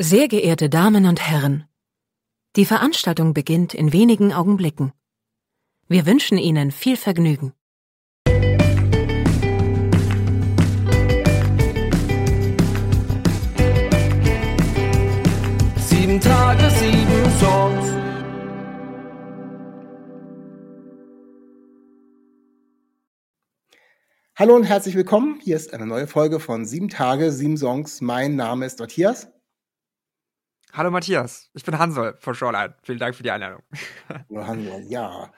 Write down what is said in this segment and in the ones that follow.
Sehr geehrte Damen und Herren, die Veranstaltung beginnt in wenigen Augenblicken. Wir wünschen Ihnen viel Vergnügen. Sieben Tage, sieben Songs. Hallo und herzlich willkommen. Hier ist eine neue Folge von Sieben Tage, sieben Songs. Mein Name ist Matthias. Hallo Matthias, ich bin Hansol von Shoreline. Vielen Dank für die Einladung. Hallo Hansol, ja.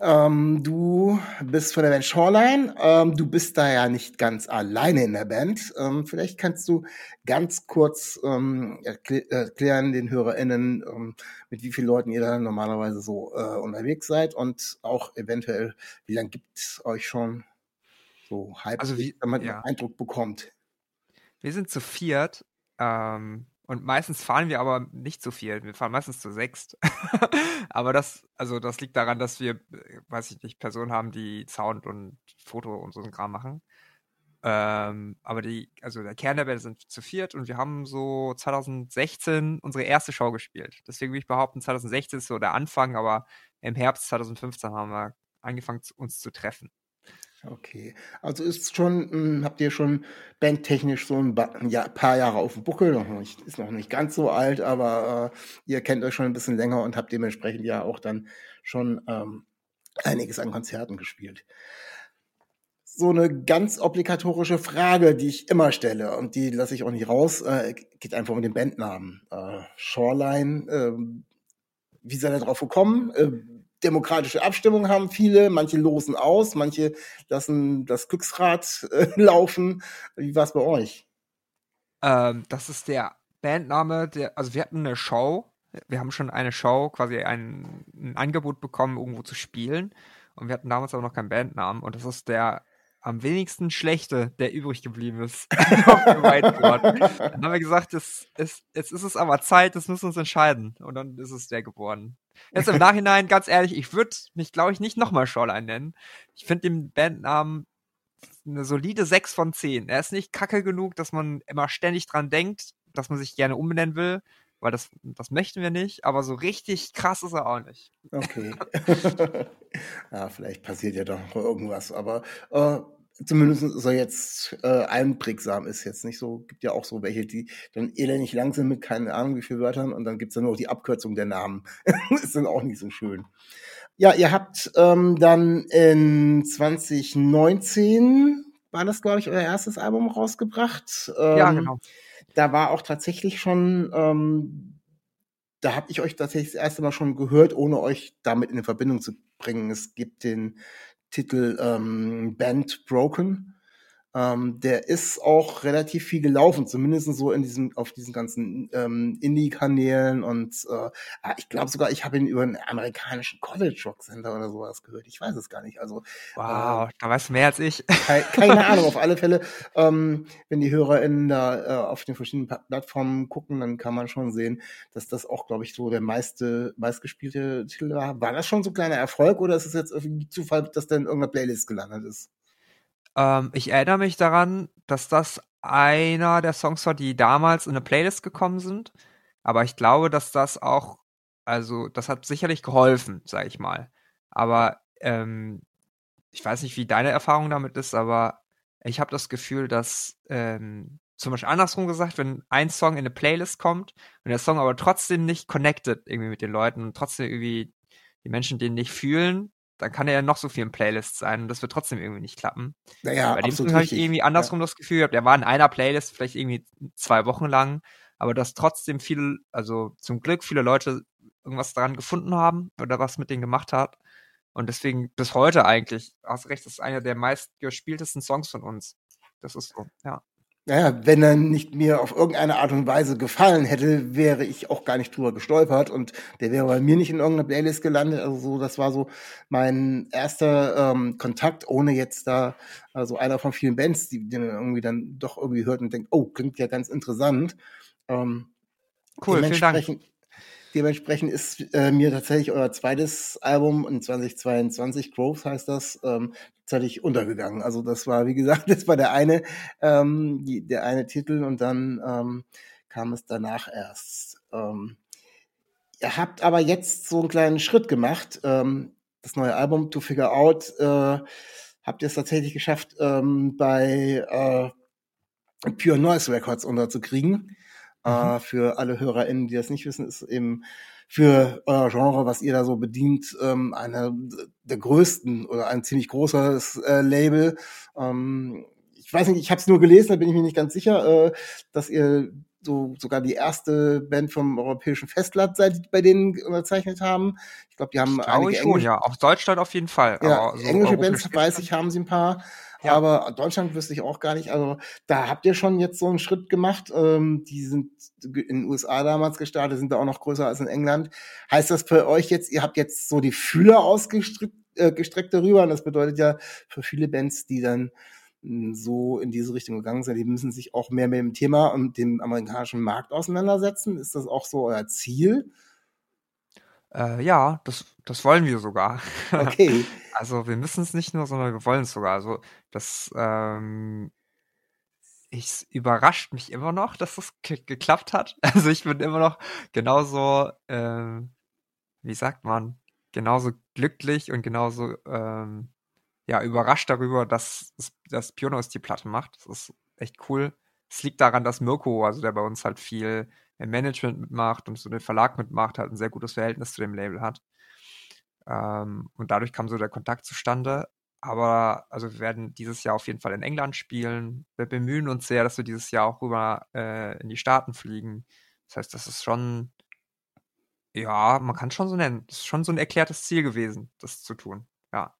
Ähm, du bist von der Band Shoreline. Ähm, du bist da ja nicht ganz alleine in der Band. Ähm, vielleicht kannst du ganz kurz ähm, erklären den HörerInnen, ähm, mit wie vielen Leuten ihr da normalerweise so äh, unterwegs seid und auch eventuell, wie lange gibt es euch schon so halb, Also wie- wenn man ja. einen Eindruck bekommt. Wir sind zu viert ähm, und meistens fahren wir aber nicht zu viert. Wir fahren meistens zu sechst. aber das, also das liegt daran, dass wir, äh, weiß ich nicht, Personen haben, die Sound und Foto und so einen Kram machen. Ähm, aber die, also der Kern der Band sind zu viert und wir haben so 2016 unsere erste Show gespielt. Deswegen würde ich behaupten, 2016 ist so der Anfang, aber im Herbst 2015 haben wir angefangen, uns zu treffen. Okay, also ist schon, mh, habt ihr schon bandtechnisch so ein, paar Jahre auf dem Buckel, noch nicht, ist noch nicht ganz so alt, aber äh, ihr kennt euch schon ein bisschen länger und habt dementsprechend ja auch dann schon ähm, einiges an Konzerten gespielt. So eine ganz obligatorische Frage, die ich immer stelle und die lasse ich auch nicht raus, äh, geht einfach um den Bandnamen. Äh, Shoreline, ähm, wie seid ihr drauf gekommen? Demokratische Abstimmung haben viele, manche losen aus, manche lassen das Glücksrad äh, laufen. Wie war es bei euch? Ähm, das ist der Bandname, der, also wir hatten eine Show, wir haben schon eine Show, quasi ein, ein Angebot bekommen, irgendwo zu spielen. Und wir hatten damals aber noch keinen Bandnamen. Und das ist der am wenigsten schlechte, der übrig geblieben ist auf dem Whiteboard. Dann haben wir gesagt, es, es, jetzt ist es aber Zeit, das müssen wir uns entscheiden. Und dann ist es der geworden. Jetzt im Nachhinein, ganz ehrlich, ich würde mich, glaube ich, nicht nochmal Shoreline nennen. Ich finde den Bandnamen eine solide 6 von 10. Er ist nicht kacke genug, dass man immer ständig dran denkt, dass man sich gerne umbenennen will, weil das, das möchten wir nicht, aber so richtig krass ist er auch nicht. Okay. ja, vielleicht passiert ja doch noch irgendwas, aber äh, zumindest ist er jetzt äh, einprägsam, ist jetzt nicht so, gibt ja auch so welche, die dann elendig lang sind mit keine Ahnung wie viel Wörtern und dann gibt's dann nur die Abkürzung der Namen. ist dann auch nicht so schön. Ja, ihr habt ähm, dann in 2019 war das, glaube ich, euer erstes Album rausgebracht. Ähm, ja, genau. Da war auch tatsächlich schon, ähm, da habe ich euch tatsächlich das erste Mal schon gehört, ohne euch damit in Verbindung zu bringen. Es gibt den Titel ähm, Band Broken. Ähm, der ist auch relativ viel gelaufen, zumindest so in diesem, auf diesen ganzen ähm, Indie-Kanälen und äh, ah, ich glaube sogar, ich habe ihn über einen amerikanischen College-Rock-Sender oder sowas gehört. Ich weiß es gar nicht. Also Wow, da weißt du mehr als ich. Kei- keine Ahnung, auf alle Fälle, ähm, wenn die HörerInnen da äh, auf den verschiedenen Plattformen gucken, dann kann man schon sehen, dass das auch, glaube ich, so der meiste, meistgespielte Titel war. War das schon so ein kleiner Erfolg oder ist es jetzt irgendwie Zufall, dass der in irgendeiner Playlist gelandet ist? Ähm, ich erinnere mich daran, dass das einer der Songs war, die damals in eine Playlist gekommen sind. Aber ich glaube, dass das auch, also das hat sicherlich geholfen, sag ich mal. Aber ähm, ich weiß nicht, wie deine Erfahrung damit ist, aber ich habe das Gefühl, dass ähm, zum Beispiel andersrum gesagt, wenn ein Song in eine Playlist kommt und der Song aber trotzdem nicht connected irgendwie mit den Leuten und trotzdem irgendwie die Menschen den nicht fühlen, dann kann er ja noch so viel in Playlists sein und das wird trotzdem irgendwie nicht klappen. Naja, Bei dem habe ich irgendwie andersrum das Gefühl gehabt, er war in einer Playlist vielleicht irgendwie zwei Wochen lang, aber dass trotzdem viele, also zum Glück viele Leute irgendwas daran gefunden haben oder was mit denen gemacht hat. Und deswegen bis heute eigentlich, hast recht, das ist einer der meistgespieltesten Songs von uns. Das ist so, ja. Naja, wenn er nicht mir auf irgendeine Art und Weise gefallen hätte, wäre ich auch gar nicht drüber gestolpert und der wäre bei mir nicht in irgendeiner Playlist gelandet. Also so, das war so mein erster ähm, Kontakt, ohne jetzt da, also einer von vielen Bands, die, man irgendwie dann doch irgendwie hört und denkt, oh, klingt ja ganz interessant. Ähm, Cool, vielen Dank. Dementsprechend, ist äh, mir tatsächlich euer zweites Album in 2022, Growth heißt das, ähm, tatsächlich untergegangen. Also das war, wie gesagt, das war der eine, ähm, die, der eine Titel und dann ähm, kam es danach erst. Ähm, ihr habt aber jetzt so einen kleinen Schritt gemacht. Ähm, das neue Album To Figure Out äh, habt ihr es tatsächlich geschafft, ähm, bei äh, Pure Noise Records unterzukriegen. Äh, mhm. Für alle HörerInnen, die das nicht wissen, ist eben für euer Genre, was ihr da so bedient, ähm, einer der größten oder ein ziemlich großes äh, Label. Ähm, ich weiß nicht, ich habe es nur gelesen, da bin ich mir nicht ganz sicher, äh, dass ihr so sogar die erste Band vom europäischen Festland seid, die bei denen unterzeichnet haben. Ich glaube, die haben ich einige ich schon, ja, auch Deutschland auf jeden Fall. Ja, englische Bands weiß ich, haben sie ein paar. Ja. Aber Deutschland wüsste ich auch gar nicht. Also da habt ihr schon jetzt so einen Schritt gemacht. Ähm, die sind in den USA damals gestartet, sind da auch noch größer als in England. Heißt das für euch jetzt, ihr habt jetzt so die Fühler ausgestreckt äh, gestreckt darüber? Und das bedeutet ja für viele Bands, die dann hm, so in diese Richtung gegangen sind, die müssen sich auch mehr mit dem Thema und dem amerikanischen Markt auseinandersetzen. Ist das auch so euer Ziel? Äh, ja, das, das wollen wir sogar. Okay. Also wir müssen es nicht nur, sondern wir wollen es sogar. Also das ähm, ich, überrascht mich immer noch, dass es geklappt hat. Also ich bin immer noch genauso, äh, wie sagt man, genauso glücklich und genauso ähm, ja, überrascht darüber, dass, dass Pionos die Platte macht. Das ist echt cool. Es liegt daran, dass Mirko, also der bei uns halt viel Management mitmacht und so den Verlag mitmacht, halt ein sehr gutes Verhältnis zu dem Label hat. Ähm, und dadurch kam so der Kontakt zustande. Aber also wir werden dieses Jahr auf jeden Fall in England spielen. Wir bemühen uns sehr, dass wir dieses Jahr auch rüber äh, in die Staaten fliegen. Das heißt, das ist schon, ja, man kann schon so nennen, das ist schon so ein erklärtes Ziel gewesen, das zu tun. Ja.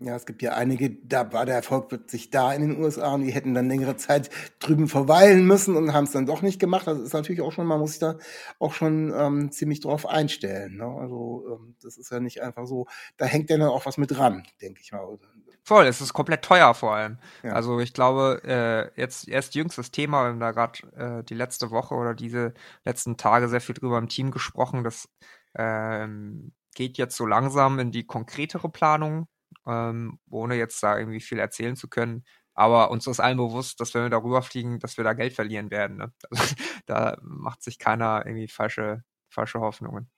Ja, es gibt ja einige, da war der Erfolg plötzlich da in den USA und die hätten dann längere Zeit drüben verweilen müssen und haben es dann doch nicht gemacht. Das ist natürlich auch schon, man muss sich da auch schon ähm, ziemlich drauf einstellen. Ne? Also ähm, das ist ja nicht einfach so, da hängt ja dann auch was mit dran, denke ich mal. Voll, es ist komplett teuer vor allem. Ja. Also ich glaube, äh, jetzt erst jüngstes Thema, wir haben da gerade äh, die letzte Woche oder diese letzten Tage sehr viel drüber im Team gesprochen. Das ähm, geht jetzt so langsam in die konkretere Planung ähm, ohne jetzt da irgendwie viel erzählen zu können. Aber uns ist allen bewusst, dass wenn wir darüber fliegen, dass wir da Geld verlieren werden. Ne? Also, da macht sich keiner irgendwie falsche, falsche Hoffnungen.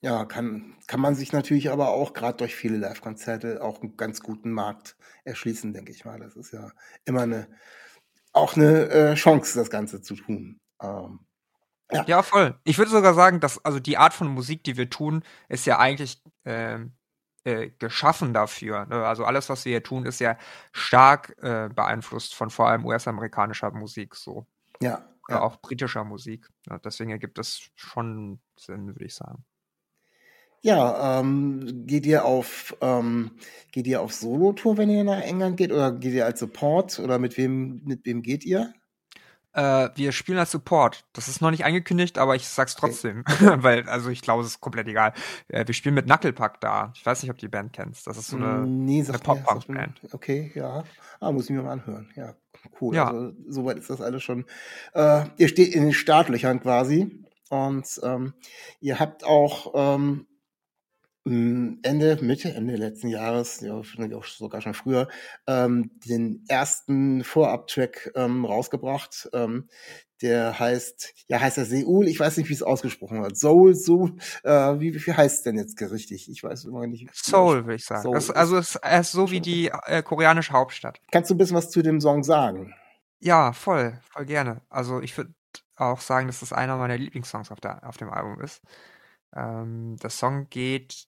Ja, kann, kann man sich natürlich aber auch gerade durch viele Live-Konzerte auch einen ganz guten Markt erschließen, denke ich mal. Das ist ja immer eine, auch eine äh, Chance, das Ganze zu tun. Ähm, ja. ja. voll. Ich würde sogar sagen, dass also die Art von Musik, die wir tun, ist ja eigentlich ähm, äh, geschaffen dafür. Ne? Also alles, was wir hier tun, ist ja stark äh, beeinflusst von vor allem US-amerikanischer Musik so. Ja. Oder ja. auch britischer Musik. Ja, deswegen ergibt das schon Sinn, würde ich sagen. Ja, ähm, geht ihr auf ähm, geht ihr auf Solo-Tour, wenn ihr nach England geht, oder geht ihr als Support oder mit wem mit wem geht ihr? Äh, wir spielen als Support. Das ist noch nicht angekündigt, aber ich sag's trotzdem. Okay. Weil, also ich glaube, es ist komplett egal. Äh, wir spielen mit Knucklepack da. Ich weiß nicht, ob du die Band kennst. Das ist so eine, nee, eine Pop-Punk-Band. Okay, ja. Ah, muss ich mir mal anhören. Ja, cool. Ja. Also, soweit ist das alles schon. Äh, ihr steht in den Startlöchern quasi. Und ähm, ihr habt auch ähm, hm, Ende, Mitte, Ende letzten Jahres, ja, auch sogar schon früher, ähm, den ersten Vorab-Track ähm, rausgebracht. Ähm, der heißt, ja, heißt er Seul, ich weiß nicht, wie es ausgesprochen wird. Soul, Soul, äh, wie, wie heißt es denn jetzt richtig? Ich weiß immer nicht. Soul, würde ich sagen. Das, also es ist so wie die äh, koreanische Hauptstadt. Kannst du ein bisschen was zu dem Song sagen? Ja, voll, voll gerne. Also ich würde auch sagen, dass das einer meiner Lieblingssongs auf, der, auf dem Album ist. Ähm, der Song geht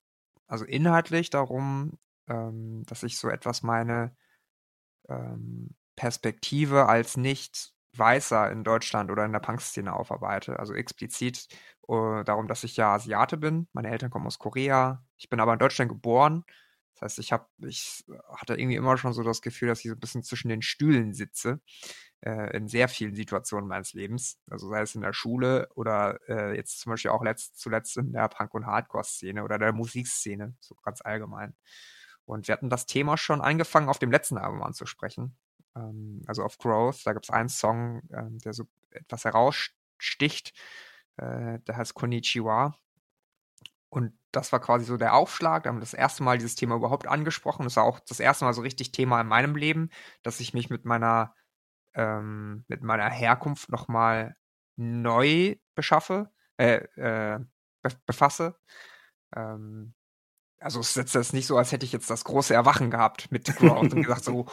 also inhaltlich darum, ähm, dass ich so etwas meine ähm, Perspektive als nicht Weißer in Deutschland oder in der Punk-Szene aufarbeite. Also explizit uh, darum, dass ich ja Asiate bin. Meine Eltern kommen aus Korea. Ich bin aber in Deutschland geboren. Das heißt, ich habe, ich hatte irgendwie immer schon so das Gefühl, dass ich so ein bisschen zwischen den Stühlen sitze äh, in sehr vielen Situationen meines Lebens. Also sei es in der Schule oder äh, jetzt zum Beispiel auch letzt, zuletzt in der Punk- und Hardcore-Szene oder der Musikszene, so ganz allgemein. Und wir hatten das Thema schon angefangen, auf dem letzten Album anzusprechen. Ähm, also auf Growth, da gibt es einen Song, ähm, der so etwas heraussticht. Äh, der heißt Konnichiwa. Und das war quasi so der Aufschlag. Da haben wir das erste Mal dieses Thema überhaupt angesprochen. Das war auch das erste Mal so richtig Thema in meinem Leben, dass ich mich mit meiner ähm, mit meiner Herkunft nochmal neu beschaffe, äh, äh, befasse. Ähm, also es ist jetzt nicht so, als hätte ich jetzt das große Erwachen gehabt mit Growth und gesagt so,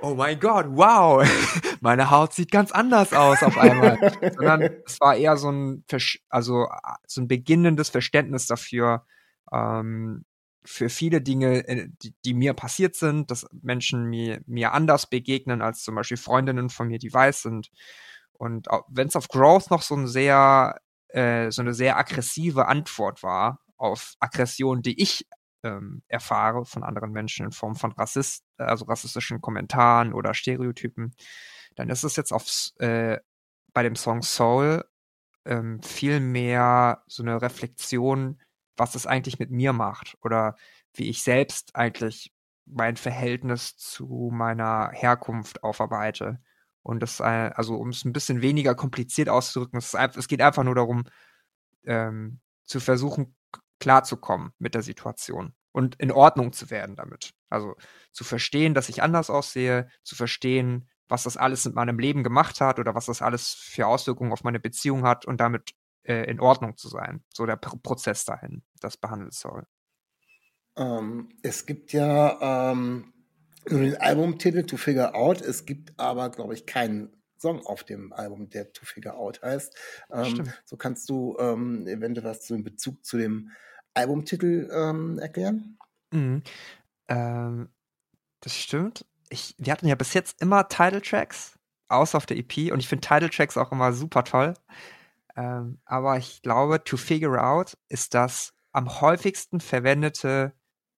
oh mein Gott, wow, meine Haut sieht ganz anders aus auf einmal. Sondern es war eher so ein, also so ein beginnendes Verständnis dafür, ähm, für viele Dinge, äh, die, die, mir passiert sind, dass Menschen mir, mir anders begegnen als zum Beispiel Freundinnen von mir, die weiß sind. Und wenn es auf Growth noch so ein sehr, äh, so eine sehr aggressive Antwort war auf Aggression, die ich ähm, erfahre von anderen Menschen in Form von Rassist, also rassistischen Kommentaren oder Stereotypen, dann ist es jetzt aufs, äh, bei dem Song Soul ähm, viel mehr so eine Reflexion, was es eigentlich mit mir macht oder wie ich selbst eigentlich mein Verhältnis zu meiner Herkunft aufarbeite. Und das, äh, also um es ein bisschen weniger kompliziert auszudrücken, es, ist, es geht einfach nur darum, ähm, zu versuchen, klarzukommen mit der Situation und in Ordnung zu werden damit. Also zu verstehen, dass ich anders aussehe, zu verstehen, was das alles mit meinem Leben gemacht hat oder was das alles für Auswirkungen auf meine Beziehung hat und damit äh, in Ordnung zu sein. So der P Prozess dahin, das behandelt soll. Ähm, es gibt ja ähm, nur den Albumtitel To Figure Out. Es gibt aber, glaube ich, keinen Song auf dem Album, der To Figure Out heißt. Ähm, so kannst du ähm, eventuell was zu, in Bezug zu dem Albumtitel ähm, erklären? Mhm. Ähm, das stimmt. Ich, wir hatten ja bis jetzt immer Title Tracks, außer auf der EP, und ich finde Title Tracks auch immer super toll. Ähm, aber ich glaube, To Figure Out ist das am häufigsten verwendete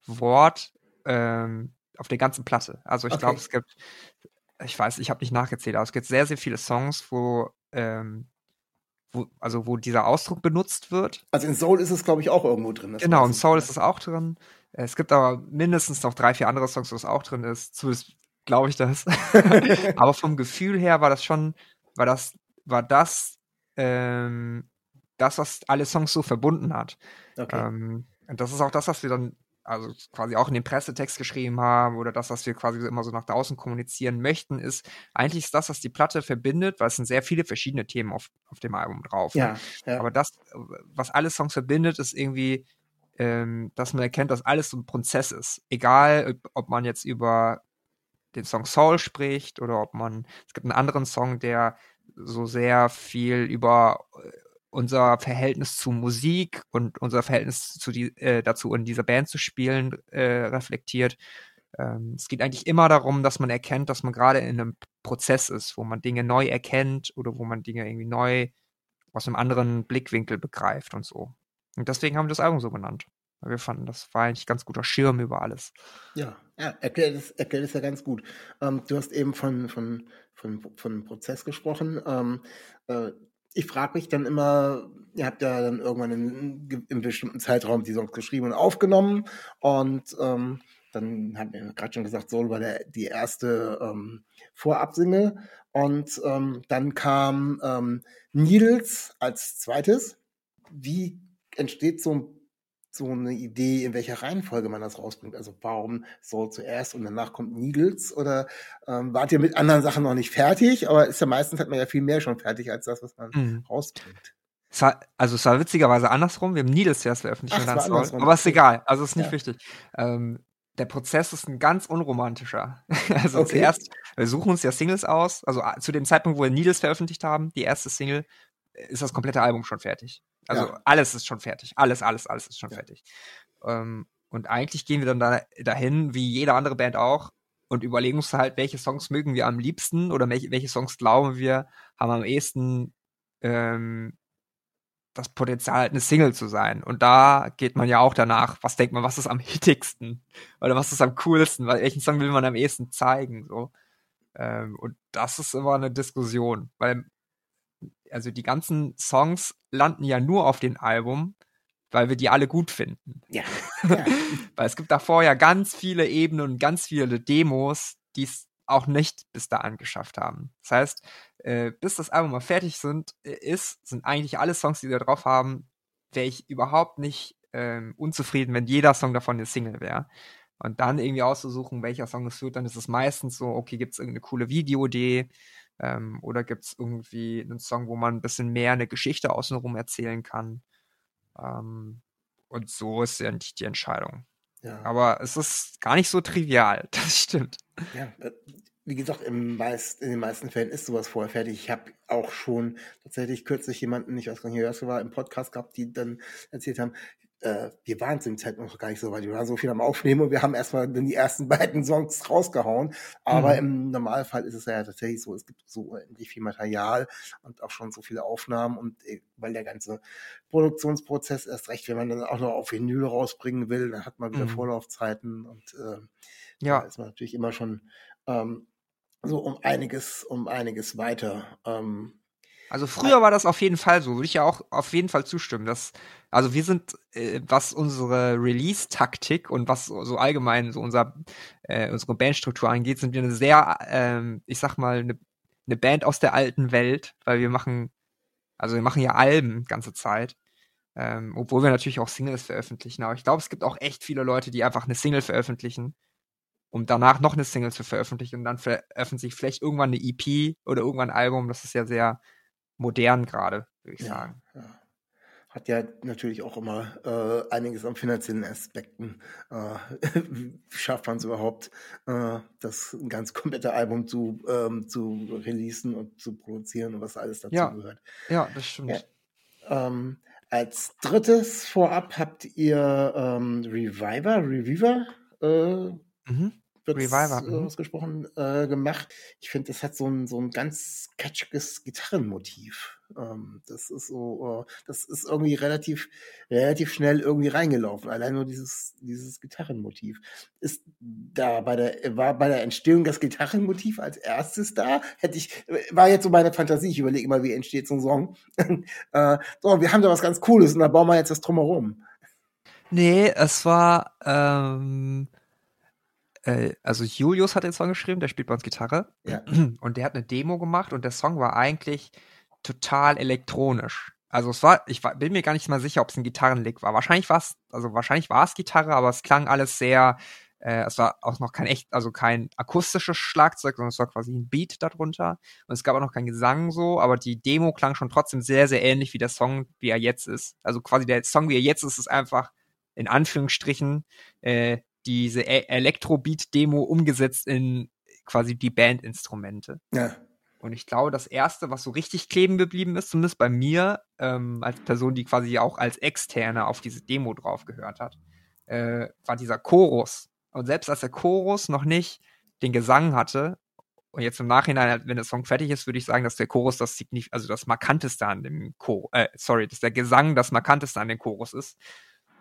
Wort ähm, auf der ganzen Platte. Also ich okay. glaube, es gibt, ich weiß, ich habe nicht nachgezählt, aber es gibt sehr, sehr viele Songs, wo ähm, wo, also wo dieser Ausdruck benutzt wird. Also in Soul ist es, glaube ich, auch irgendwo drin. Genau, in Soul ist es auch drin. Es gibt aber mindestens noch drei, vier andere Songs, wo es auch drin ist. Zumindest glaube ich das. aber vom Gefühl her war das schon, war das, war das, ähm, das, was alle Songs so verbunden hat. Okay. Ähm, und das ist auch das, was wir dann also quasi auch in den Pressetext geschrieben haben oder das, was wir quasi immer so nach draußen kommunizieren möchten, ist eigentlich ist das, was die Platte verbindet, weil es sind sehr viele verschiedene Themen auf, auf dem Album drauf. Ja, ja. Aber das, was alle Songs verbindet, ist irgendwie, ähm, dass man erkennt, dass alles so ein Prozess ist. Egal, ob man jetzt über den Song Soul spricht oder ob man, es gibt einen anderen Song, der so sehr viel über äh, unser Verhältnis zu Musik und unser Verhältnis zu die, äh, dazu, in dieser Band zu spielen, äh, reflektiert. Ähm, es geht eigentlich immer darum, dass man erkennt, dass man gerade in einem Prozess ist, wo man Dinge neu erkennt oder wo man Dinge irgendwie neu aus einem anderen Blickwinkel begreift und so. Und deswegen haben wir das Album so genannt. Weil wir fanden, das war eigentlich ganz guter Schirm über alles. Ja, ja erklärt es, erklärt ja ganz gut. Ähm, du hast eben von, von, von, von Prozess gesprochen. Ähm, äh, ich frage mich dann immer, ihr habt ja dann irgendwann in, in bestimmten Zeitraum die Songs geschrieben und aufgenommen und ähm, dann haben wir gerade schon gesagt, Soul war der, die erste ähm, Vorabsingle und ähm, dann kam ähm, Needles als zweites. Wie entsteht so ein so eine Idee, in welcher Reihenfolge man das rausbringt? Also warum Soul zuerst und danach kommt Needles? Oder ähm, wart ihr mit anderen Sachen noch nicht fertig? Aber ist ja meistens hat man ja viel mehr schon fertig als das, was man mhm. rausbringt. Es war, also es war witzigerweise andersrum. Wir haben Needles zuerst veröffentlicht Ach, und dann Soul. Aber ist egal. Also ist nicht ja. wichtig. Ähm, der Prozess ist ein ganz unromantischer. also okay. zuerst, wir suchen uns ja Singles aus. Also zu dem Zeitpunkt, wo wir Needles veröffentlicht haben, die erste Single, ist das komplette Album schon fertig. Also ja. alles ist schon fertig. Alles, alles, alles ist schon ja. fertig. Ähm, und eigentlich gehen wir dann da, dahin, wie jede andere Band auch, und überlegen uns halt, welche Songs mögen wir am liebsten oder welche, welche Songs glauben wir, haben am ehesten ähm, das Potenzial, halt eine Single zu sein. Und da geht man ja auch danach, was denkt man, was ist am hittigsten? Oder was ist am coolsten? Welchen Song will man am ehesten zeigen? So. Ähm, und das ist immer eine Diskussion, weil also die ganzen Songs landen ja nur auf dem Album, weil wir die alle gut finden. Ja. ja. weil es gibt davor ja ganz viele Ebenen und ganz viele Demos, die es auch nicht bis da angeschafft haben. Das heißt, äh, bis das Album mal fertig sind, äh, ist, sind eigentlich alle Songs, die wir drauf haben, wäre ich überhaupt nicht ähm, unzufrieden, wenn jeder Song davon eine Single wäre. Und dann irgendwie auszusuchen, welcher Song es wird, dann ist es meistens so, okay, gibt es irgendeine coole Videoidee, Ähm, oder gibt es irgendwie einen Song, wo man ein bisschen mehr eine Geschichte außenrum erzählen kann? Ähm, und so ist ja nicht die Entscheidung. Ja. Aber es ist gar nicht so trivial, das stimmt. Ja, äh, wie gesagt, im meist, in den meisten Fällen ist sowas vorher fertig. Ich habe auch schon tatsächlich kürzlich jemanden, ich weiß gar nicht, wer das war, im Podcast gehabt, die dann erzählt haben, äh, wir waren zu dem Zeitpunkt noch gar nicht so weit. Wir waren so viel am Aufnehmen und wir haben erstmal dann die ersten beiden Songs rausgehauen. Aber mhm. im Normalfall ist es ja tatsächlich so, es gibt so unendlich viel Material und auch schon so viele Aufnahmen und äh, weil der ganze Produktionsprozess erst recht, wenn man dann auch noch auf Vinyl rausbringen will, dann hat man wieder mhm. Vorlaufzeiten und äh, ja. da ist man natürlich immer schon ähm, so um einiges, um einiges weiter. Ähm, also früher war das auf jeden Fall so, würde ich ja auch auf jeden Fall zustimmen. Dass, also wir sind, äh, was unsere Release-Taktik und was so allgemein so unser, äh, unsere Bandstruktur angeht, sind wir eine sehr, ähm, ich sag mal, eine, eine Band aus der alten Welt, weil wir machen, also wir machen ja Alben ganze Zeit. Ähm, obwohl wir natürlich auch Singles veröffentlichen. Aber ich glaube, es gibt auch echt viele Leute, die einfach eine Single veröffentlichen, um danach noch eine Single zu veröffentlichen und dann veröffentlichen vielleicht irgendwann eine EP oder irgendwann ein Album. Das ist ja sehr modern gerade, würde ich ja, sagen. Ja. Hat ja natürlich auch immer äh, einiges an finanziellen Aspekten. Äh, schafft man es überhaupt, äh, das ein ganz komplette Album zu, ähm, zu releasen und zu produzieren und was alles dazu ja. gehört. Ja, das stimmt. Ähm, als drittes vorab habt ihr ähm, Reviver, Reviver äh, mhm wird Reviver, mhm. ausgesprochen äh, gemacht. Ich finde, das hat so ein, so ein ganz catchiges Gitarrenmotiv. Ähm, das ist so, äh, das ist irgendwie relativ, relativ schnell irgendwie reingelaufen. Allein nur dieses, dieses Gitarrenmotiv. Ist da bei der, war bei der Entstehung das Gitarrenmotiv als erstes da? Hätte ich, war jetzt so meine Fantasie. Ich überlege immer, wie entsteht so ein Song. äh, so, wir haben da was ganz Cooles und da bauen wir jetzt das drumherum. Nee, es war, ähm, äh, also Julius hat den Song geschrieben, der spielt bei uns Gitarre. Ja. Und der hat eine Demo gemacht und der Song war eigentlich total elektronisch. Also es war, ich war, bin mir gar nicht mal sicher, ob es ein Gitarrenlick war. Wahrscheinlich war es, also wahrscheinlich war es Gitarre, aber es klang alles sehr, äh, es war auch noch kein echt, also kein akustisches Schlagzeug, sondern es war quasi ein Beat darunter. Und es gab auch noch keinen Gesang so, aber die Demo klang schon trotzdem sehr, sehr ähnlich wie der Song, wie er jetzt ist. Also quasi der Song, wie er jetzt ist, ist einfach in Anführungsstrichen äh, diese e Elektrobeat-Demo umgesetzt in quasi die Bandinstrumente. Ja. Und ich glaube, das erste, was so richtig kleben geblieben ist, zumindest bei mir, ähm, als Person, die quasi auch als Externe auf diese Demo drauf gehört hat, äh, war dieser Chorus. Und selbst als der Chorus noch nicht den Gesang hatte, und jetzt im Nachhinein, wenn der Song fertig ist, würde ich sagen, dass der Chorus das signif also das markanteste an dem Chor, äh, sorry, dass der Gesang das markanteste an dem Chorus ist,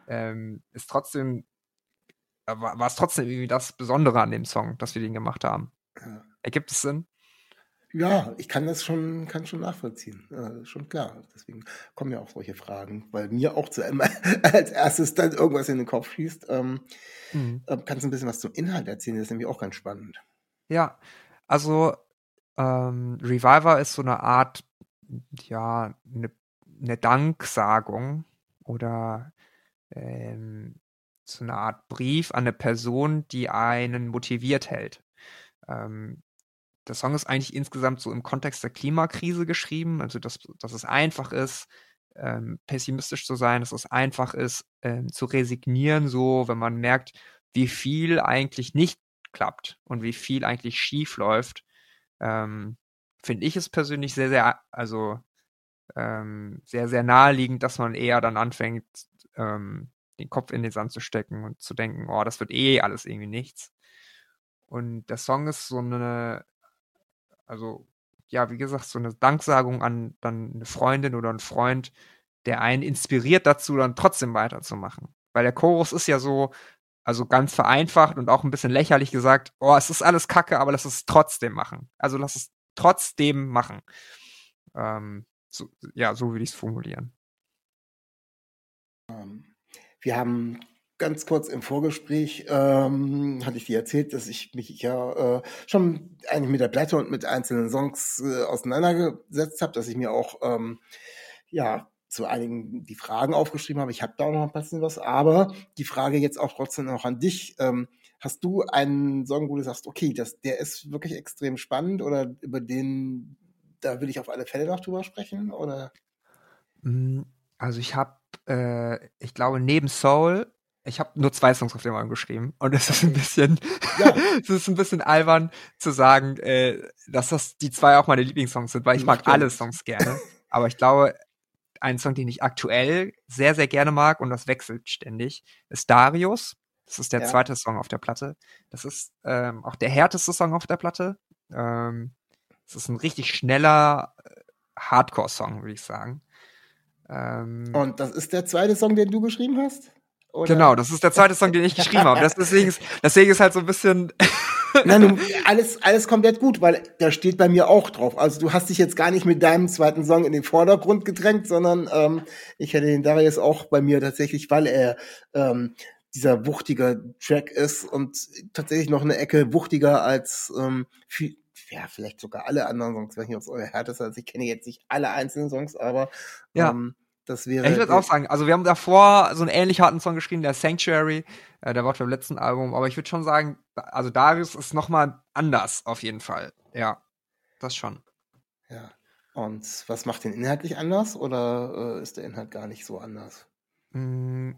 ähm, ist trotzdem war, war es trotzdem irgendwie das Besondere an dem Song, dass wir den gemacht haben. Ja. Ergibt es Sinn? Ja, ich kann das schon, kann schon nachvollziehen. Ja, schon klar. Deswegen kommen ja auch solche Fragen, weil mir auch zu, als erstes dann irgendwas in den Kopf schießt. Ähm, mhm. Ähm, kannst du ein bisschen was zum Inhalt erzählen? Das ist nämlich auch ganz spannend. Ja, also ähm, Reviver ist so eine Art, ja, eine, eine Danksagung oder ähm, so eine Art Brief an eine Person, die einen motiviert hält. Ähm, der Song ist eigentlich insgesamt so im Kontext der Klimakrise geschrieben, also dass, dass es einfach ist, ähm, pessimistisch zu sein, dass es einfach ist, ähm, zu resignieren, so wenn man merkt, wie viel eigentlich nicht klappt und wie viel eigentlich schief läuft, ähm, finde ich es persönlich sehr, sehr, also ähm, sehr, sehr naheliegend, dass man eher dann anfängt, ähm, den Kopf in den Sand zu stecken und zu denken, oh, das wird eh alles irgendwie nichts. Und der Song ist so eine, also ja, wie gesagt, so eine Danksagung an dann eine Freundin oder einen Freund, der einen inspiriert dazu, dann trotzdem weiterzumachen. Weil der Chorus ist ja so, also ganz vereinfacht und auch ein bisschen lächerlich gesagt, oh, es ist alles Kacke, aber lass es trotzdem machen. Also lass es trotzdem machen. Ähm, so, ja, so würde ich es formulieren. Um, wir haben ganz kurz im Vorgespräch, ähm, hatte ich dir erzählt, dass ich mich ja äh, schon eigentlich mit der Platte und mit einzelnen Songs äh, auseinandergesetzt habe, dass ich mir auch ähm, ja zu einigen die Fragen aufgeschrieben habe. Ich habe da auch noch ein bisschen was, aber die Frage jetzt auch trotzdem noch an dich. Ähm, Hast du einen Song, wo du sagst, okay, das, der ist wirklich extrem spannend oder über den, da will ich auf alle Fälle noch drüber sprechen? Oder? Mm, also ich habe, äh, ich glaube, neben Soul, ich habe nur zwei Songs auf dem Album geschrieben und es ist ein bisschen, ja. es ist ein bisschen albern zu sagen, äh, dass das die zwei auch meine Lieblingssongs sind, weil ich mag alle Songs gerne. Aber ich glaube, ein Song, den ich aktuell sehr, sehr gerne mag und das wechselt ständig, ist Darius. Das ist der ja. zweite Song auf der Platte. Das ist ähm, auch der härteste Song auf der Platte. Ähm, es ist ein richtig schneller äh, Hardcore-Song, würde ich sagen. Ähm, und das ist der zweite Song, den du geschrieben hast? Oder? Genau, das ist der zweite Song, den ich geschrieben habe. Das, deswegen, ist, deswegen ist halt so ein bisschen. Nein, alles, alles komplett gut, weil da steht bei mir auch drauf. Also du hast dich jetzt gar nicht mit deinem zweiten Song in den Vordergrund gedrängt, sondern ähm, ich hätte den Darius auch bei mir tatsächlich, weil er ähm, dieser wuchtige Track ist und tatsächlich noch eine Ecke wuchtiger als ähm, viel, ja, vielleicht sogar alle anderen Songs, wenn ich aus euer härtester. Also ich kenne jetzt nicht alle einzelnen Songs, aber ja. ähm, das wäre. Ich würde auch sagen, also wir haben davor so einen ähnlich harten Song geschrieben, der Sanctuary, äh, der war beim letzten Album, aber ich würde schon sagen, also Darius ist nochmal anders auf jeden Fall. Ja, das schon. Ja. Und was macht den inhaltlich anders oder äh, ist der Inhalt gar nicht so anders? Mm,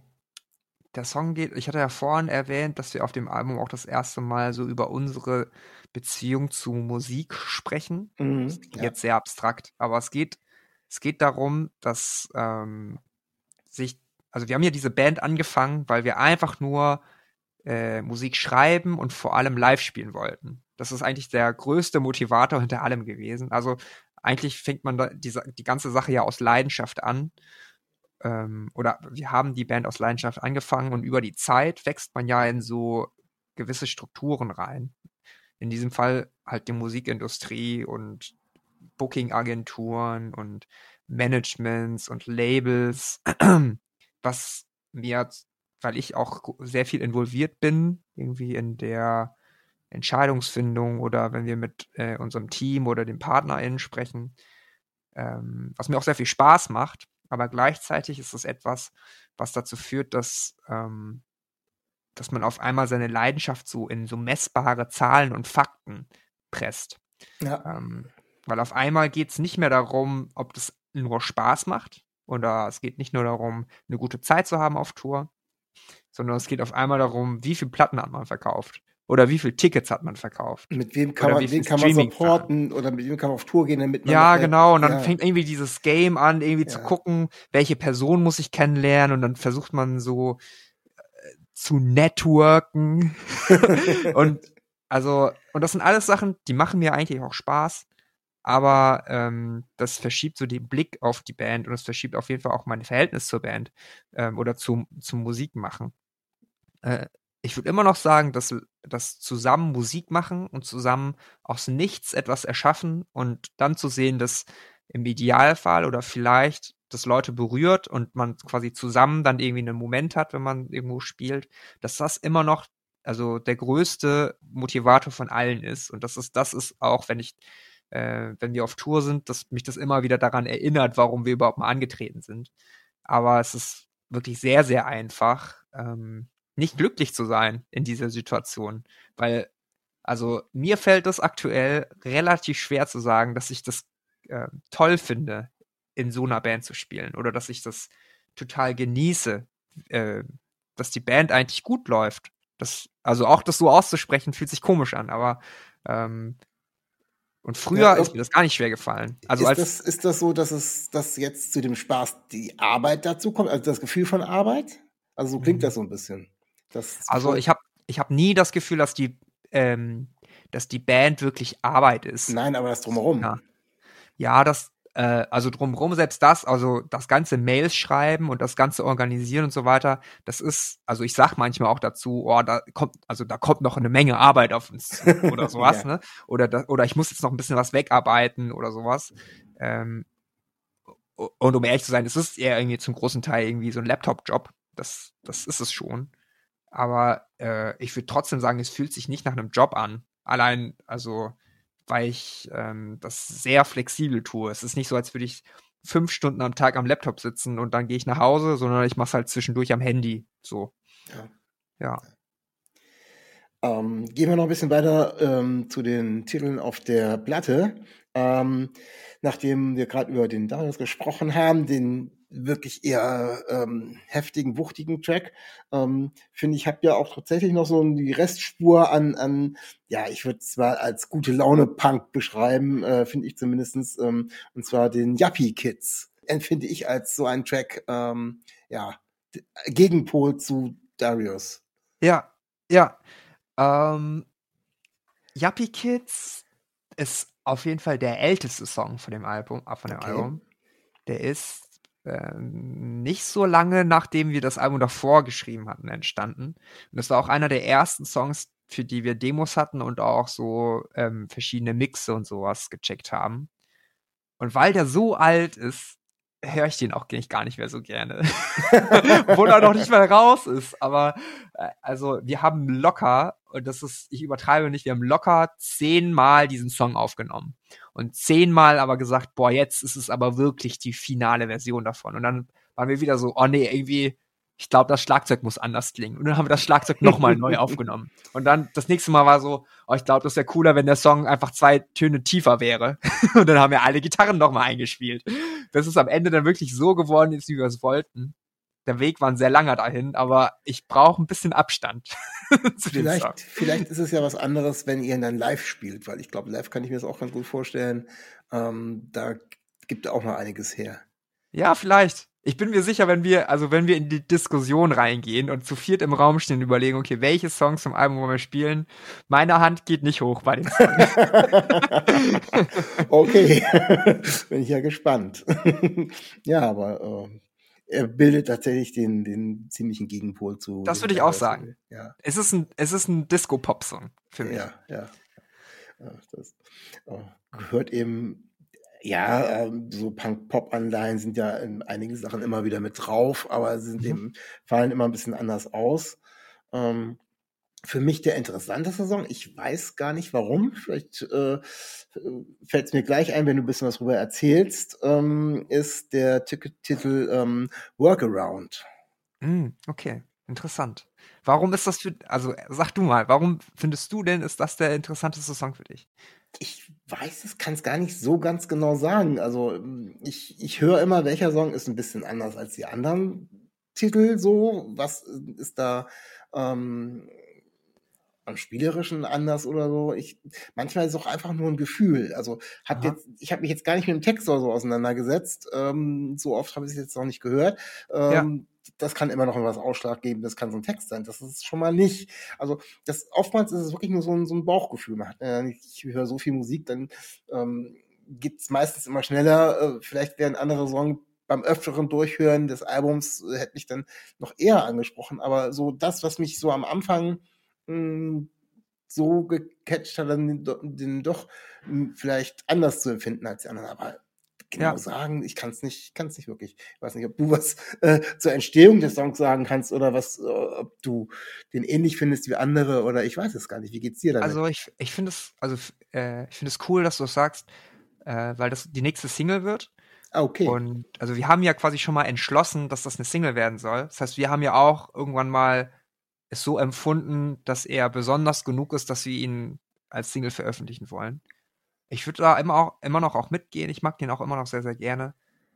der Song geht, ich hatte ja vorhin erwähnt, dass wir auf dem Album auch das erste Mal so über unsere Beziehung zu Musik sprechen. Mhm, ja. Jetzt sehr abstrakt, aber es geht es geht darum, dass ähm, sich, also wir haben ja diese Band angefangen, weil wir einfach nur äh, Musik schreiben und vor allem live spielen wollten. Das ist eigentlich der größte Motivator hinter allem gewesen. Also eigentlich fängt man da die, die ganze Sache ja aus Leidenschaft an. Ähm, oder wir haben die Band aus Leidenschaft angefangen und über die Zeit wächst man ja in so gewisse Strukturen rein. In diesem Fall halt die Musikindustrie und Booking-Agenturen und Managements und Labels, was mir, weil ich auch sehr viel involviert bin, irgendwie in der Entscheidungsfindung oder wenn wir mit äh, unserem Team oder den PartnerInnen sprechen, ähm, was mir auch sehr viel Spaß macht, aber gleichzeitig ist es etwas, was dazu führt, dass, ähm, dass man auf einmal seine Leidenschaft so in so messbare Zahlen und Fakten presst. Ja. Ähm, weil auf einmal geht es nicht mehr darum, ob das nur Spaß macht oder es geht nicht nur darum, eine gute Zeit zu haben auf Tour, sondern es geht auf einmal darum, wie viele Platten hat man verkauft oder wie viele Tickets hat man verkauft. Mit wem kann, man, wen kann man supporten oder mit wem kann man auf Tour gehen, damit man. Ja, genau. Und dann ja. fängt irgendwie dieses Game an, irgendwie ja. zu gucken, welche Person muss ich kennenlernen und dann versucht man so äh, zu networken. und also, und das sind alles Sachen, die machen mir eigentlich auch Spaß aber ähm, das verschiebt so den Blick auf die Band und es verschiebt auf jeden Fall auch mein Verhältnis zur Band ähm, oder zum, zum Musikmachen. Äh, ich würde immer noch sagen, dass das zusammen Musik machen und zusammen aus nichts etwas erschaffen und dann zu sehen, dass im Idealfall oder vielleicht das Leute berührt und man quasi zusammen dann irgendwie einen Moment hat, wenn man irgendwo spielt, dass das immer noch also der größte Motivator von allen ist und das ist das ist auch, wenn ich äh, wenn wir auf Tour sind, dass mich das immer wieder daran erinnert, warum wir überhaupt mal angetreten sind. Aber es ist wirklich sehr, sehr einfach, ähm, nicht glücklich zu sein in dieser Situation. Weil, also mir fällt es aktuell relativ schwer zu sagen, dass ich das äh, toll finde, in so einer Band zu spielen. Oder dass ich das total genieße, äh, dass die Band eigentlich gut läuft. Das, also auch das so auszusprechen, fühlt sich komisch an, aber ähm, und früher ja, ist mir das gar nicht schwer gefallen. Also ist, als das, ist das so, dass es dass jetzt zu dem Spaß die Arbeit dazu kommt, also das Gefühl von Arbeit? Also so klingt mhm. das so ein bisschen. Also ich habe ich hab nie das Gefühl, dass die ähm, dass die Band wirklich Arbeit ist. Nein, aber das drumherum. Ja, ja das äh, also drumherum selbst das, also das ganze Mails schreiben und das ganze organisieren und so weiter, das ist, also ich sag manchmal auch dazu, oh, da kommt, also da kommt noch eine Menge Arbeit auf uns zu oder sowas, ja. ne? Oder da, oder ich muss jetzt noch ein bisschen was wegarbeiten oder sowas. Ähm, und um ehrlich zu sein, es ist eher irgendwie zum großen Teil irgendwie so ein Laptop-Job. Das, das ist es schon. Aber äh, ich würde trotzdem sagen, es fühlt sich nicht nach einem Job an. Allein, also weil ich ähm, das sehr flexibel tue. Es ist nicht so, als würde ich fünf Stunden am Tag am Laptop sitzen und dann gehe ich nach Hause, sondern ich mache es halt zwischendurch am Handy. So. Ja. ja. Ähm, gehen wir noch ein bisschen weiter ähm, zu den Titeln auf der Platte. Ähm, nachdem wir gerade über den Darius gesprochen haben, den wirklich eher ähm, heftigen, wuchtigen Track, ähm, finde ich, habt ja auch tatsächlich noch so die Restspur an, an ja, ich würde es mal als gute Laune-Punk beschreiben, äh, finde ich zumindestens, ähm, und zwar den Yuppie Kids. Empfinde ich als so ein Track, ähm, ja, Gegenpol zu Darius. Ja, ja. Ähm, Yuppie Kids ist auf jeden Fall der älteste Song von dem Album, äh, von dem okay. Album. Der ist äh, nicht so lange nachdem wir das Album davor geschrieben hatten, entstanden. Und das war auch einer der ersten Songs, für die wir Demos hatten und auch so ähm, verschiedene Mixe und sowas gecheckt haben. Und weil der so alt ist, höre ich den auch gar nicht mehr so gerne. Obwohl er noch nicht mal raus ist. Aber äh, also wir haben locker, und das ist, ich übertreibe nicht, wir haben locker zehnmal diesen Song aufgenommen. Und zehnmal aber gesagt, boah, jetzt ist es aber wirklich die finale Version davon. Und dann waren wir wieder so, oh nee, irgendwie ich glaube, das Schlagzeug muss anders klingen. Und dann haben wir das Schlagzeug nochmal neu aufgenommen. Und dann das nächste Mal war so, oh, ich glaube, das wäre cooler, wenn der Song einfach zwei Töne tiefer wäre. Und dann haben wir alle Gitarren nochmal eingespielt. Das ist am Ende dann wirklich so geworden, wie wir es wollten. Der Weg war ein sehr langer dahin, aber ich brauche ein bisschen Abstand. vielleicht, vielleicht ist es ja was anderes, wenn ihr ihn dann live spielt, weil ich glaube, live kann ich mir das auch ganz gut vorstellen. Ähm, da gibt auch noch einiges her. Ja, vielleicht ich bin mir sicher, wenn wir, also wenn wir in die Diskussion reingehen und zu viert im Raum stehen und überlegen, okay, welche Songs vom Album wollen wir spielen, meine Hand geht nicht hoch bei den Songs. okay, bin ich ja gespannt. ja, aber äh, er bildet tatsächlich den, den ziemlichen Gegenpol zu. Das würde ich auch sagen. Ja. Es ist ein, es ist ein Disco-Pop-Song für mich. Ja, ja. ja das äh, gehört eben ja, ähm, so Punk-Pop-Anleihen sind ja in einigen Sachen immer wieder mit drauf, aber sind mhm. eben, fallen immer ein bisschen anders aus. Ähm, für mich der interessanteste Song, ich weiß gar nicht warum, vielleicht äh, fällt es mir gleich ein, wenn du ein bisschen was darüber erzählst, ähm, ist der Titel ähm, Workaround. Mm, okay, interessant. Warum ist das für, also sag du mal, warum findest du denn, ist das der interessanteste Song für dich? Ich weiß es, kann es gar nicht so ganz genau sagen. Also ich, ich höre immer, welcher Song ist ein bisschen anders als die anderen Titel so. Was ist da ähm, am spielerischen anders oder so. Ich, manchmal ist es auch einfach nur ein Gefühl. Also hab jetzt, ich habe mich jetzt gar nicht mit dem Text oder so auseinandergesetzt. Ähm, so oft habe ich es jetzt noch nicht gehört. Ähm, ja. Das kann immer noch was Ausschlag geben. Das kann so ein Text sein. Das ist schon mal nicht. Also das oftmals ist es wirklich nur so ein, so ein Bauchgefühl. Man hat, äh, ich höre so viel Musik, dann ähm, geht es meistens immer schneller. Äh, vielleicht werden andere Songs beim öfteren Durchhören des Albums äh, hätte mich dann noch eher angesprochen. Aber so das, was mich so am Anfang hm, so gecatcht hat, dann den, doch hm, vielleicht anders zu empfinden als die anderen. Aber genau ja. sagen, ich kann es nicht, kann es nicht wirklich. Ich weiß nicht, ob du was äh, zur Entstehung des Songs sagen kannst oder was, äh, ob du den ähnlich findest wie andere oder ich weiß es gar nicht. Wie geht's dir damit? Also ich, ich finde es, also äh, ich finde es cool, dass du das sagst, äh, weil das die nächste Single wird. Ah, okay. Und also wir haben ja quasi schon mal entschlossen, dass das eine Single werden soll. Das heißt, wir haben ja auch irgendwann mal es so empfunden, dass er besonders genug ist, dass wir ihn als Single veröffentlichen wollen. Ich würde da immer, auch, immer noch auch mitgehen. Ich mag den auch immer noch sehr, sehr gerne.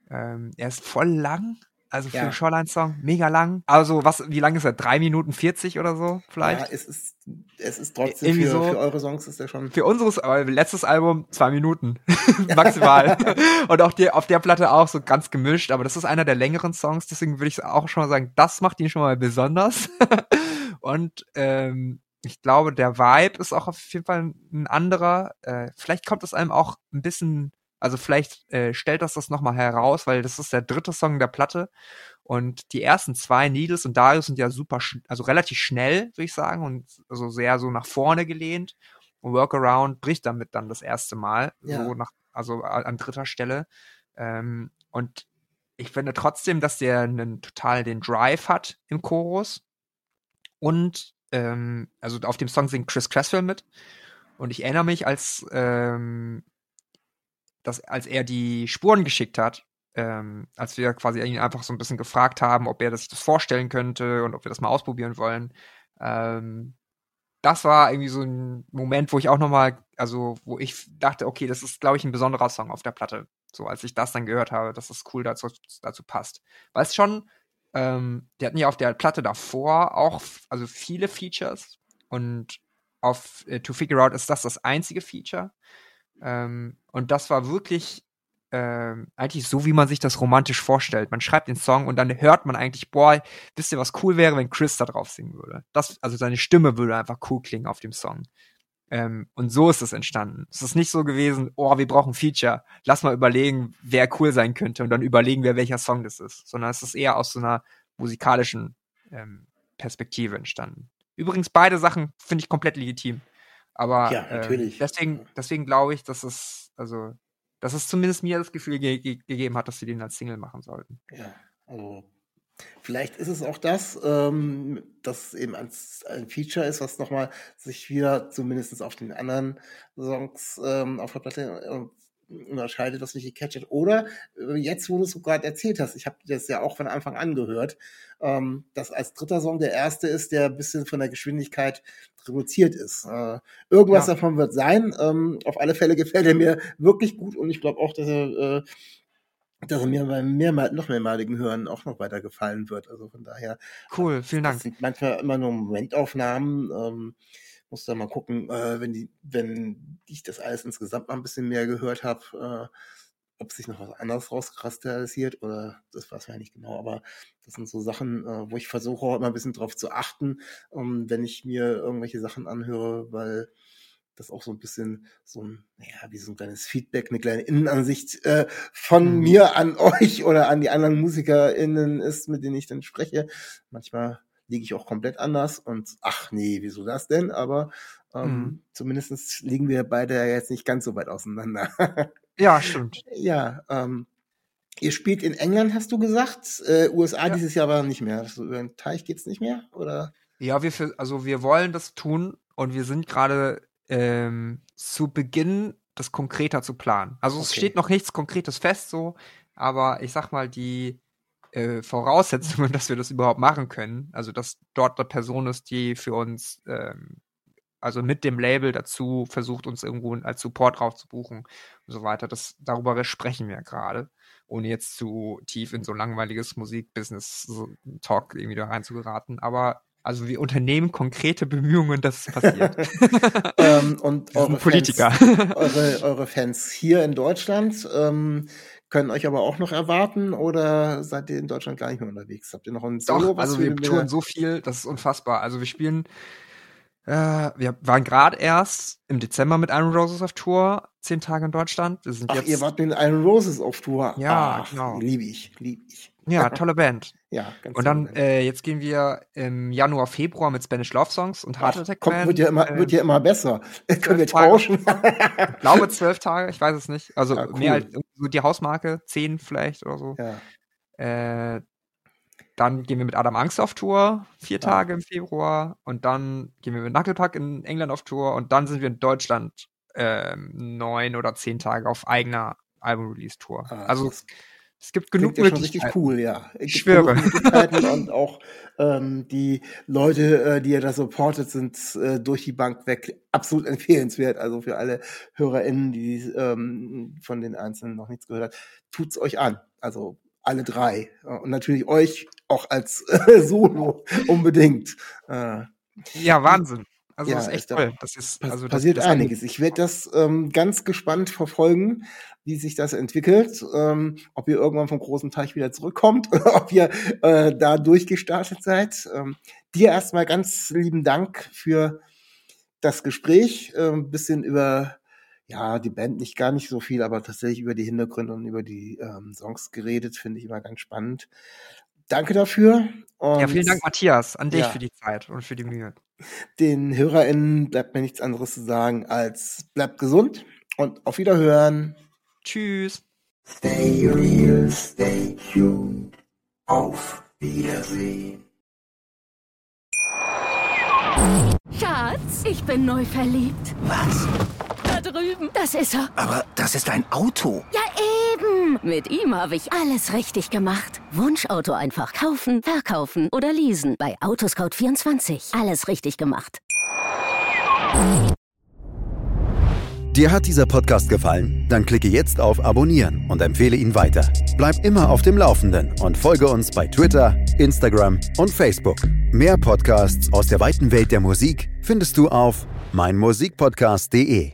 Ähm, er ist voll lang. Also für ja. einen Shoreline-Song mega lang. Also, was, wie lang ist er? Drei Minuten 40 oder so, vielleicht? Ja, es ist, es ist trotzdem für, so, für eure Songs ist er schon. Für unseres, aber letztes Album zwei Minuten. Maximal. Und auch die, auf der Platte auch so ganz gemischt, aber das ist einer der längeren Songs, deswegen würde ich auch schon mal sagen, das macht ihn schon mal besonders. Und ähm, ich glaube, der Vibe ist auch auf jeden Fall ein anderer. Äh, vielleicht kommt es einem auch ein bisschen, also vielleicht äh, stellt das das nochmal heraus, weil das ist der dritte Song der Platte. Und die ersten zwei, Needles und Darius, sind ja super, also relativ schnell, würde ich sagen, und also sehr so nach vorne gelehnt. Und Workaround bricht damit dann das erste Mal, ja. so nach, also an dritter Stelle. Ähm, und ich finde trotzdem, dass der einen total den Drive hat im Chorus. Und ähm, also auf dem Song singt Chris Cresswell mit. Und ich erinnere mich, als, ähm, dass, als er die Spuren geschickt hat, ähm, als wir quasi ihn einfach so ein bisschen gefragt haben, ob er sich das vorstellen könnte und ob wir das mal ausprobieren wollen, ähm, das war irgendwie so ein Moment, wo ich auch nochmal, also wo ich dachte, okay, das ist, glaube ich, ein besonderer Song auf der Platte. So, als ich das dann gehört habe, dass das cool dazu, dazu passt. Weil es schon, ähm, die hatten ja auf der Platte davor auch, also viele Features und auf äh, To Figure Out ist das das einzige Feature. Ähm, und das war wirklich ähm, eigentlich so, wie man sich das romantisch vorstellt. Man schreibt den Song und dann hört man eigentlich, boah, wisst ihr, was cool wäre, wenn Chris da drauf singen würde. Das, also seine Stimme würde einfach cool klingen auf dem Song. Ähm, und so ist es entstanden. Es ist nicht so gewesen, oh, wir brauchen Feature. Lass mal überlegen, wer cool sein könnte und dann überlegen wir, welcher Song das ist. Sondern es ist eher aus so einer musikalischen ähm, Perspektive entstanden. Übrigens, beide Sachen finde ich komplett legitim. Aber Ja, ähm, natürlich. deswegen, deswegen glaube ich, dass es, also, dass es zumindest mir das Gefühl ge ge gegeben hat, dass sie den als Single machen sollten. Ja, also vielleicht ist es auch das, ähm, dass es eben als ein Feature ist, was nochmal sich wieder zumindest auf den anderen Songs ähm, auf der Platte äh, unterscheidet, was mich gecatcht hat. Oder äh, jetzt, wo du es so gerade erzählt hast, ich habe das ja auch von Anfang an gehört, ähm, dass als dritter Song der erste ist, der ein bisschen von der Geschwindigkeit reduziert ist. Äh, irgendwas Ja. davon wird sein. Ähm, auf alle Fälle gefällt er mir wirklich gut und ich glaube auch, dass er äh, dass er mir beim mehrmal, noch mehrmaligen Hören auch noch weiter gefallen wird. Also von daher, Cool, vielen das Dank. sind manchmal immer nur Momentaufnahmen. Ähm, muss da mal gucken, äh, wenn die, wenn ich das alles insgesamt mal ein bisschen mehr gehört habe, äh, ob sich noch was anderes rauskristallisiert oder das weiß man ja nicht genau, aber das sind so Sachen, äh, wo ich versuche auch immer ein bisschen drauf zu achten, ähm, wenn ich mir irgendwelche Sachen anhöre, weil das auch so ein bisschen so ein, naja, wie so ein kleines Feedback, eine kleine Innenansicht äh, von Mhm. mir an euch oder an die anderen MusikerInnen ist, mit denen ich dann spreche. Manchmal liege ich auch komplett anders und ach nee, wieso das denn? Aber ähm, Mhm. zumindest liegen wir beide ja jetzt nicht ganz so weit auseinander. Ja, stimmt. ja, ähm, ihr spielt in England, hast du gesagt. Äh, USA Ja. dieses Jahr aber nicht mehr. So über den Teich geht's nicht mehr, oder? Ja, wir, für, also wir wollen das tun und wir sind gerade ähm, zu Beginn, das konkreter zu planen. Also es Okay. steht noch nichts Konkretes fest so, aber ich sag mal, die äh, Voraussetzungen, dass wir das überhaupt machen können, also dass dort eine Person ist, die für uns, ähm, also mit dem Label dazu versucht, uns irgendwo als Support drauf zu buchen und so weiter. Das, darüber sprechen wir gerade, ohne jetzt zu tief in so langweiliges Musikbusiness-Talk irgendwie da reinzugeraten. Aber also wir unternehmen konkrete Bemühungen, dass es passiert. ähm, und eure Politiker. Fans, eure, eure Fans hier in Deutschland ähm, können euch aber auch noch erwarten oder seid ihr in Deutschland gar nicht mehr unterwegs? Habt ihr noch ein Solo? Doch, also wir touren so viel, das ist unfassbar. Also wir spielen, äh, wir waren gerade erst im Dezember mit Iron Roses auf Tour, zehn Tage in Deutschland. Wir sind Ach, jetzt, ihr wart mit Iron Roses auf Tour. Ja, Ach, genau. Liebe ich, liebe ich. Ja, tolle Band. Ja, ganz Und dann, äh, jetzt gehen wir im Januar, Februar mit Spanish Love Songs und Heart Ach, Attack kommt, wird ja immer, äh, wird ja immer besser. Können wir tauschen? Ich glaube zwölf Tage, ich weiß es nicht. Also Ja, cool. mehr als die Hausmarke, zehn vielleicht oder so. ja. Äh, dann gehen wir mit Adam Angst auf Tour, vier Ah. Tage im Februar. Und dann gehen wir mit Knucklepack in England auf Tour. Und dann sind wir in Deutschland ähm, neun oder zehn Tage auf eigener Album-Release-Tour. Ah, also das es gibt genug Klingt ja schon richtig Möglichkeiten. cool, ja. Gibt schwöre. Möglichkeiten und auch ähm, die Leute, äh, die ihr da supportet, sind äh, durch die Bank weg absolut empfehlenswert. Also für alle HörerInnen, die ähm, von den Einzelnen noch nichts gehört hat, tut's euch an. Also alle drei. Und natürlich euch auch als äh, Solo unbedingt. Äh, Ja, Wahnsinn. Also Ja, das ist echt toll. Das ist, also das, passiert das einiges. Ich werde das ähm, ganz gespannt verfolgen, wie sich das entwickelt. Ähm, ob ihr irgendwann vom großen Teich wieder zurückkommt oder ob ihr äh, da durchgestartet seid. Ähm, dir erstmal ganz lieben Dank für das Gespräch. Ein ähm, bisschen über ja, die Band nicht gar nicht so viel, aber tatsächlich über die Hintergründe und über die ähm, Songs geredet, finde ich immer ganz spannend. Danke dafür. Und Ja, vielen Dank, Matthias, an dich Ja. für die Zeit und für die Mühe. Den HörerInnen bleibt mir nichts anderes zu sagen als bleibt gesund und auf Wiederhören. Tschüss. Stay real, stay tuned. Auf Wiedersehen. Schatz, ich bin neu verliebt. Was? Da drüben. Das ist er. Aber das ist ein Auto. Ja, eben. Mit ihm habe ich alles richtig gemacht. Wunschauto einfach kaufen, verkaufen oder leasen. Bei Autoscout24. Alles richtig gemacht. Dir hat dieser Podcast gefallen? Dann klicke jetzt auf Abonnieren und empfehle ihn weiter. Bleib immer auf dem Laufenden und folge uns bei Twitter, Instagram und Facebook. Mehr Podcasts aus der weiten Welt der Musik findest du auf meinmusikpodcast.de.